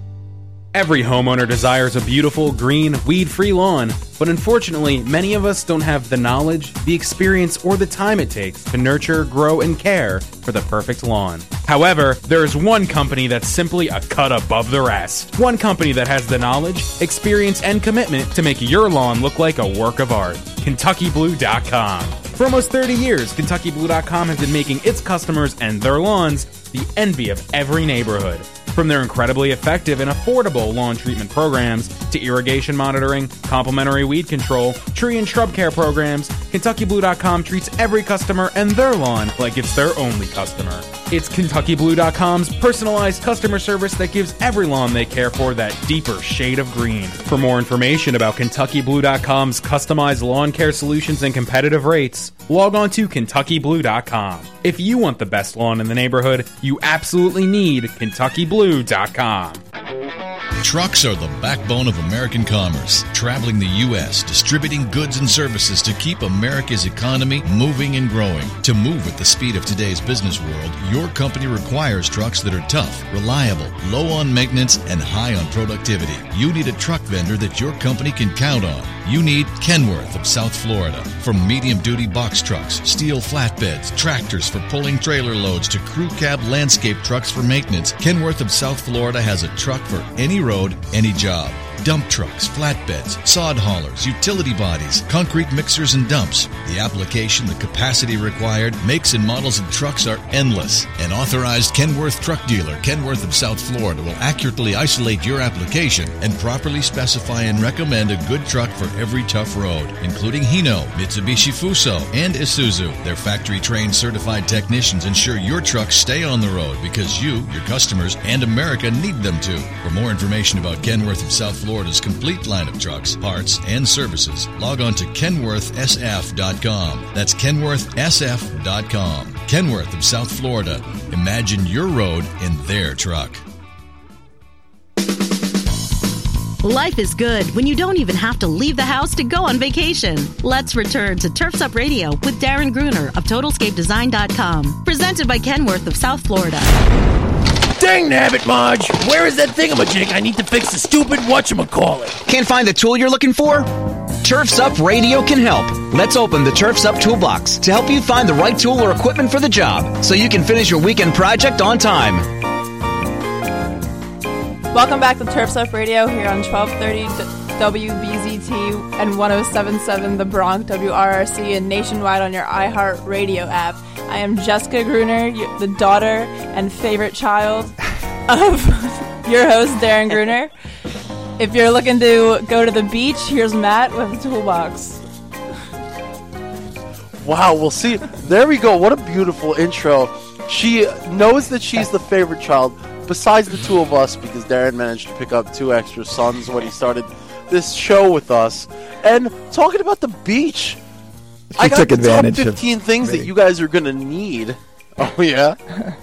Every homeowner desires a beautiful, green, weed free lawn, but unfortunately, many of us don't have the knowledge, the experience, or the time it takes to nurture, grow, and care for the perfect lawn. However, there is one company that's simply a cut above the rest. One company that has the knowledge, experience, and commitment to make your lawn look like a work of art. KentuckyBlue.com. For almost 30 years, KentuckyBlue.com has been making its customers and their lawns the envy of every neighborhood. From their incredibly effective and affordable lawn treatment programs to irrigation monitoring, complimentary weed control, tree and shrub care programs, KentuckyBlue.com treats every customer and their lawn like it's their only customer. It's KentuckyBlue.com's personalized customer service that gives every lawn they care for that deeper shade of green. For more information about KentuckyBlue.com's customized lawn care solutions and competitive rates, log on to KentuckyBlue.com. If you want the best lawn in the neighborhood, you absolutely need KentuckyBlue.com. Trucks are the backbone of American commerce, traveling the U.S., distributing goods and services to keep America's economy moving and growing. To move at the speed of today's business world, your company requires trucks that are tough, reliable, low on maintenance, and high on productivity. You need a truck vendor that your company can count on. You need Kenworth of South Florida. From medium duty box trucks, steel flatbeds, tractors for pulling trailer loads to crew cab landscape trucks for maintenance, Kenworth of South Florida has a truck for any road, any job. Dump trucks, flatbeds, sod haulers, utility bodies, concrete mixers, and dumps. The application, the capacity required, makes and models of trucks are endless. An authorized Kenworth truck dealer, Kenworth of South Florida, will accurately isolate your application and properly specify and recommend a good truck for every tough road, including Hino, Mitsubishi Fuso, and Isuzu. Their factory trained certified technicians ensure your trucks stay on the road because you, your customers, and America need them to. For more information about Kenworth of South Florida's complete line of trucks, parts, and services, log on to kenworthsf.com. That's kenworthsf.com. Kenworth of South Florida. Imagine your road in their truck. Life is good when you don't even have to leave the house to go on vacation. Let's return to Turfs Up Radio with Darren Gruner of TotalScapeDesign.com. Presented by Kenworth of South Florida. Dang nabbit, Marge! Where is that thingamajig? I need to fix the stupid whatchamacallit. Can't find the tool you're looking for? Turfs Up Radio can help. Let's open the Turfs Up Toolbox to help you find the right tool or equipment for the job so you can finish your weekend project on time. Welcome back to Turfs Up Radio here on 1230 WBZT and 1077 The Bronx WRRC and nationwide on your iHeart Radio app. I am Jessica Gruner, the daughter and favorite child of your host, Darren Gruner. If you're looking to go to the beach, here's Matt with a toolbox. Wow, we'll see. There we go. What a beautiful intro. She knows that she's the favorite child, besides the two of us, because Darren managed to pick up two extra sons when he started this show with us. And talking about the beach, I got took the advantage top of 15 things me. that you guys are going to need. Oh, yeah?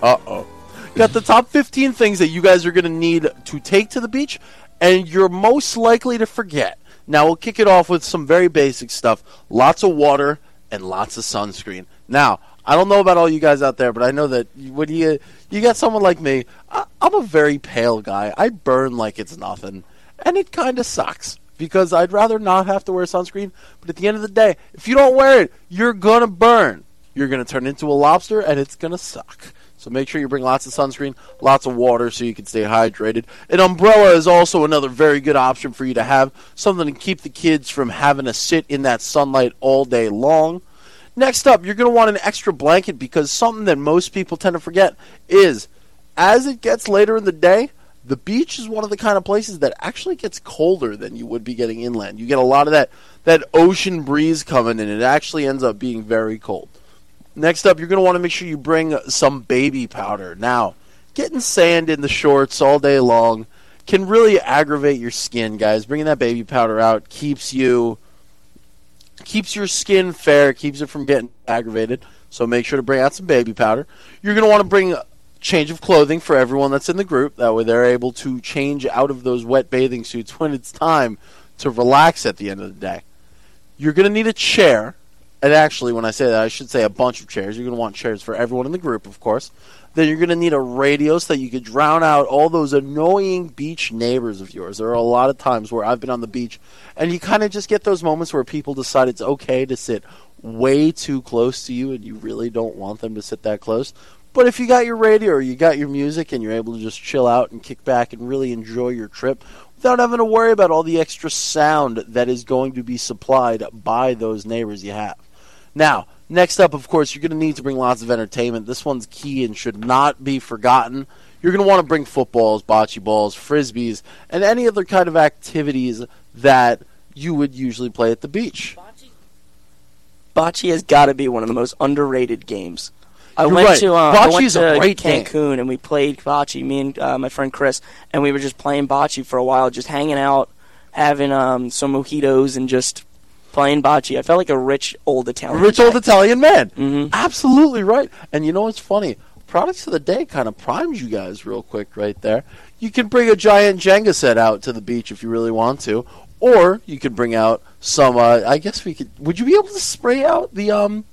uh oh. Got the top 15 things that you guys are going to need to take to the beach, and you're most likely to forget. Now, we'll kick it off with some very basic stuff lots of water and lots of sunscreen. Now, I don't know about all you guys out there, but I know that when you you got someone like me, I, I'm a very pale guy. I burn like it's nothing, and it kind of sucks because I'd rather not have to wear sunscreen. But at the end of the day, if you don't wear it, you're gonna burn. You're gonna turn into a lobster, and it's gonna suck. So make sure you bring lots of sunscreen, lots of water so you can stay hydrated. An umbrella is also another very good option for you to have, something to keep the kids from having to sit in that sunlight all day long. Next up, you're going to want an extra blanket because something that most people tend to forget is as it gets later in the day, the beach is one of the kind of places that actually gets colder than you would be getting inland. You get a lot of that that ocean breeze coming in. It actually ends up being very cold. Next up, you're going to want to make sure you bring some baby powder. Now, getting sand in the shorts all day long can really aggravate your skin, guys. Bringing that baby powder out keeps you keeps your skin fair, keeps it from getting aggravated. So make sure to bring out some baby powder. You're going to want to bring change of clothing for everyone that's in the group. That way they're able to change out of those wet bathing suits when it's time to relax at the end of the day. You're going to need a chair. And actually, when I say that, I should say a bunch of chairs. You're going to want chairs for everyone in the group, of course. Then you're going to need a radio so that you could drown out all those annoying beach neighbors of yours. There are a lot of times where I've been on the beach, and you kind of just get those moments where people decide it's okay to sit way too close to you, and you really don't want them to sit that close. But if you got your radio or you got your music and you're able to just chill out and kick back and really enjoy your trip without having to worry about all the extra sound that is going to be supplied by those neighbors you have. Now, next up, of course, you're going to need to bring lots of entertainment. This one's key and should not be forgotten. You're going to want to bring footballs, bocce balls, frisbees, and any other kind of activities that you would usually play at the beach. Bocce has got to be one of the most underrated games. I went right. to uh, I went to great game. Cancun and we played bocce. Me and uh, my friend Chris, and we were just playing bocce for a while, just hanging out, having um, some mojitos, and just playing bocce. I felt like a rich old Italian. Rich old Italian man. Mm-hmm. Absolutely right. And you know what's funny? Products of the day kind of primes you guys real quick right there. You can bring a giant Jenga set out to the beach if you really want to, or you could bring out some. Uh, I guess we could. Would you be able to spray out the um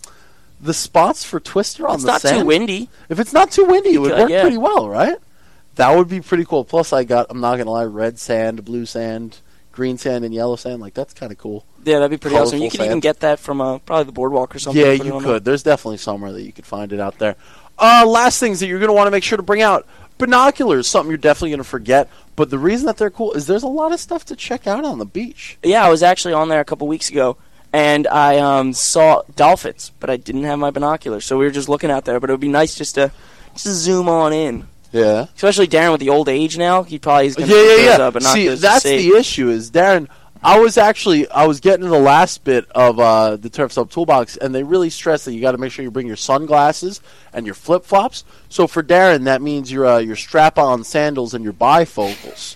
the spots for Twister on It's the sand. It's not too windy. If it's not too windy, it would work yeah. pretty well, right? That would be pretty cool. Plus, I got. I'm not gonna lie, red sand, blue sand, green sand, and yellow sand. Like that's kind of cool. Yeah, that'd be pretty awesome. You Colorful could even get that from uh, probably the boardwalk or something. Yeah, you could. There's definitely somewhere that you could find it out there. Uh, last things that you're going to want to make sure to bring out binoculars, something you're definitely going to forget. But the reason that they're cool is there's a lot of stuff to check out on the beach. Yeah, I was actually on there a couple weeks ago, and I um, saw dolphins, but I didn't have my binoculars, so we were just looking out there. But it would be nice just to just to zoom on in. Yeah. Especially Darren with the old age now, he probably is Yeah, going to yeah, yeah. Up, See, that's the issue. Is Darren? I was actually I was getting to the last bit of uh, the Turf Up Toolbox, and they really stress that you got to make sure you bring your sunglasses and your flip flops. So for Darren, that means your uh, your strap on sandals and your bifocals.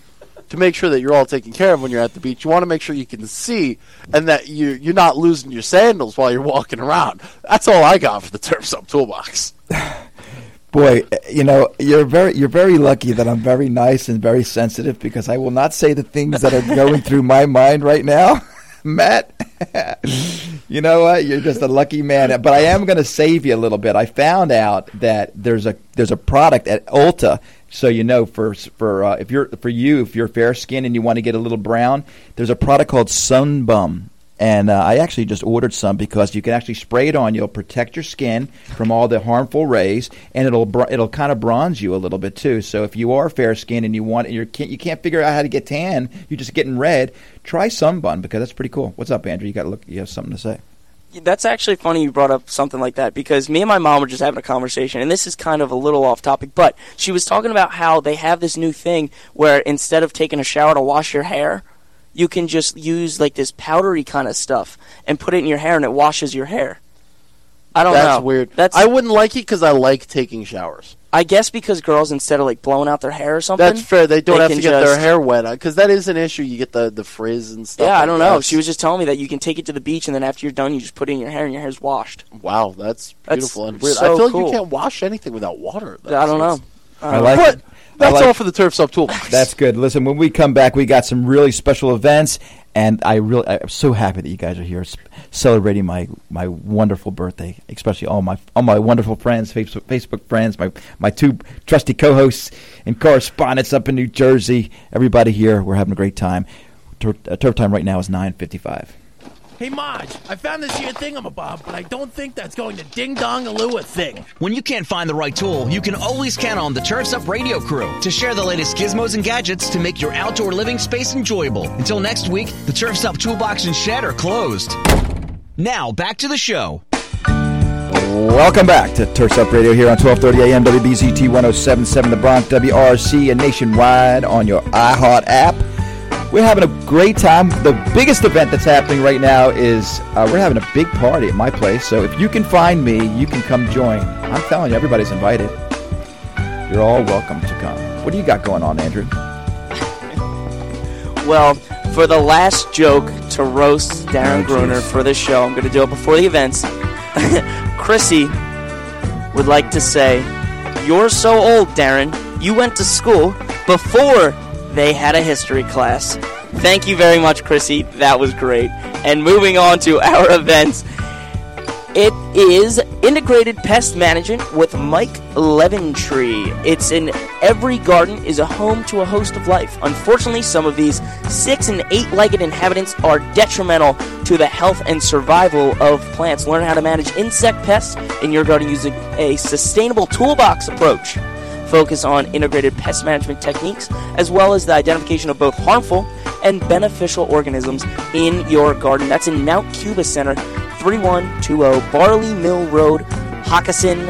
To make sure that you're all taken care of when you're at the beach, you want to make sure you can see and that you you're not losing your sandals while you're walking around. That's all I got for the Turfs Up Toolbox. Boy, you know, you're very you're very lucky that I'm very nice and very sensitive because I will not say the things that are going through my mind right now. Matt, you know what? You're just a lucky man. But I am going to save you a little bit. I found out that there's a there's a product at Ulta. So you know, for for uh, if you're for you, if you're fair skinned and you want to get a little brown, there's a product called Sunbum. And uh, I actually just ordered some because you can actually spray it on. You'll protect your skin from all the harmful rays, and it'll br- it'll kind of bronze you a little bit too. So if you are fair skinned and you want and you can't you can't figure out how to get tan, you're just getting red. Try Sunbum because that's pretty cool. What's up, Andrew? You got to look. You have something to say? That's actually funny you brought up something like that because me and my mom were just having a conversation, and this is kind of a little off topic, but she was talking about how they have this new thing where instead of taking a shower to wash your hair, you can just use like this powdery kind of stuff and put it in your hair, and it washes your hair. I don't That's know. That's weird. That's I wouldn't like it because I like taking showers. I guess because girls instead of like blowing out their hair or something, That's fair. They don't have can to get their hair wet uh, because that is an issue. You get the the frizz and stuff. Yeah, I don't know. that. She was just telling me that you can take it to the beach, and then after you're done, you just put it in your hair, and your hair's washed. Wow, that's That's beautiful and weird. so I feel like cool. you can't wash anything without water. I don't know. I like But it. That's like- all for the Turfs Up Toolbox. That's good. Listen, when we come back, we got some really special events, and I really, I'm so happy that you guys are here celebrating my my wonderful birthday, especially all my all my wonderful friends, Facebook, Facebook friends, my my two trusty co-hosts and correspondents up in New Jersey. Everybody here, we're having a great time. Turf, uh, turf time right now is nine fifty-five. Hey, Marge, I found this here thingamabob, but I don't think that's going to ding dong aloo a thing. When you can't find the right tool, you can always count on the Turfs Up Radio crew to share the latest gizmos and gadgets to make your outdoor living space enjoyable. Until next week, the Turfs Up Toolbox and Shed are closed. Now, back to the show. Welcome back to Turfs Up Radio here on 1230 AM WBZT 1077 The Bronx WRC and nationwide on your iHeart app. We're having a great time. The biggest event that's happening right now is uh, we're having a big party at my place. So if you can find me, you can come join. I'm telling you, everybody's invited. You're all welcome to come. What do you got going on, Andrew? Well, for the last joke to roast Darren Gruner for this show, I'm going to do it before the events. Chrissy would like to say, You're so old, Darren. You went to school before they had a history class. Thank you very much, Chrissy. That was great. And moving on to our events, it is integrated pest management with Mike Leventree. It's in every garden is a home to a host of life. Unfortunately, some of these six and eight legged inhabitants are detrimental to the health and survival of plants. Learn how to manage insect pests in your garden using a sustainable toolbox approach. Focus on integrated pest management techniques as well as the identification of both harmful and beneficial organisms in your garden. That's in Mount Cuba Center, 3120 Barley Mill Road, Hockessin,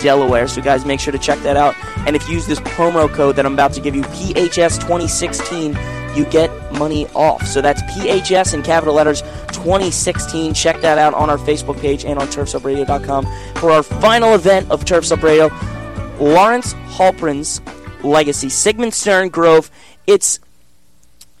Delaware. So, guys, make sure to check that out. And if you use this promo code that I'm about to give you, PHS2016, you get money off. So that's PHS in capital letters 2016. Check that out on our Facebook page and on turfsupradio.com for our final event of Turfs Up Radio. Lawrence Halprin's legacy, Sigmund Stern Grove. It's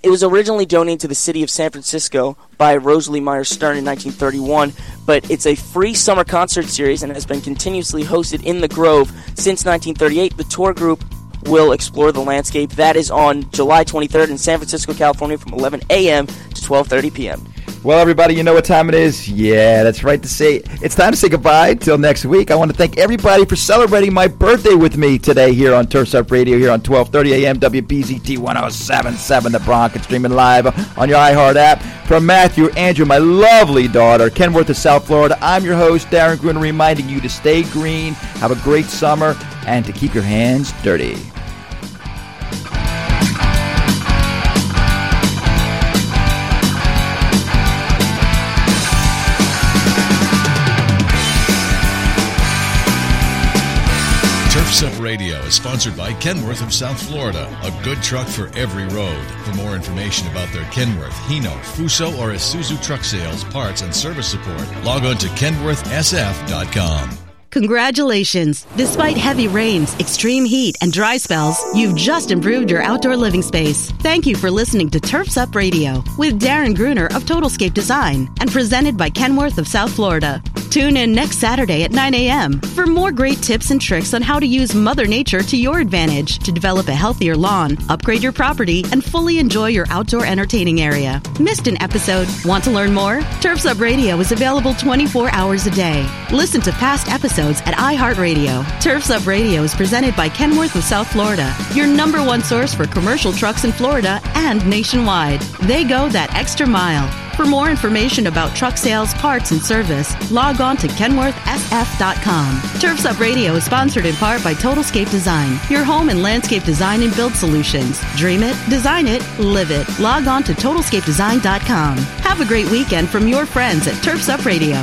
it was originally donated to the city of San Francisco by Rosalie Meyer Stern in 1931, but it's a free summer concert series and has been continuously hosted in the Grove since 1938. The tour group will explore the landscape. That is on July 23rd in San Francisco, California from 11 a.m. to 12:30 p.m. Well, everybody, you know what time it is? Yeah, that's right to say. It's time to say goodbye till next week. I want to thank everybody for celebrating my birthday with me today here on Turfs Up Radio here on 1230 AM WBZT 1077 The Bronx and streaming live on your iHeart app. From Matthew, Andrew, my lovely daughter, Kenworth of South Florida, I'm your host, Darren Gruner, reminding you to stay green, have a great summer, and to keep your hands dirty. Turfs Up Radio is sponsored by Kenworth of South Florida, a good truck for every road. For more information about their Kenworth, Hino, Fuso, or Isuzu truck sales, parts, and service support, log on to kenworthsf.com. Congratulations! Despite heavy rains, extreme heat, and dry spells, you've just improved your outdoor living space. Thank you for listening to Turfs Up Radio with Darren Gruner of Totalscape Design and presented by Kenworth of South Florida. Tune in next Saturday at 9 a.m. for more great tips and tricks on how to use Mother Nature to your advantage to develop a healthier lawn, upgrade your property, and fully enjoy your outdoor entertaining area. Missed an episode? Want to learn more? Turfs Up Radio is available 24 hours a day. Listen to past episodes at iHeartRadio. Turfs Up Radio is presented by Kenworth of South Florida, your number one source for commercial trucks in Florida and nationwide. They go that extra mile. For more information about truck sales, parts, and service, log on to kenworthsf.com. Turfs Up Radio is sponsored in part by Totalscape Design, your home and landscape design and build solutions. Dream it, design it, live it. Log on to totalscapedesign.com. Have a great weekend from your friends at Turfs Up Radio.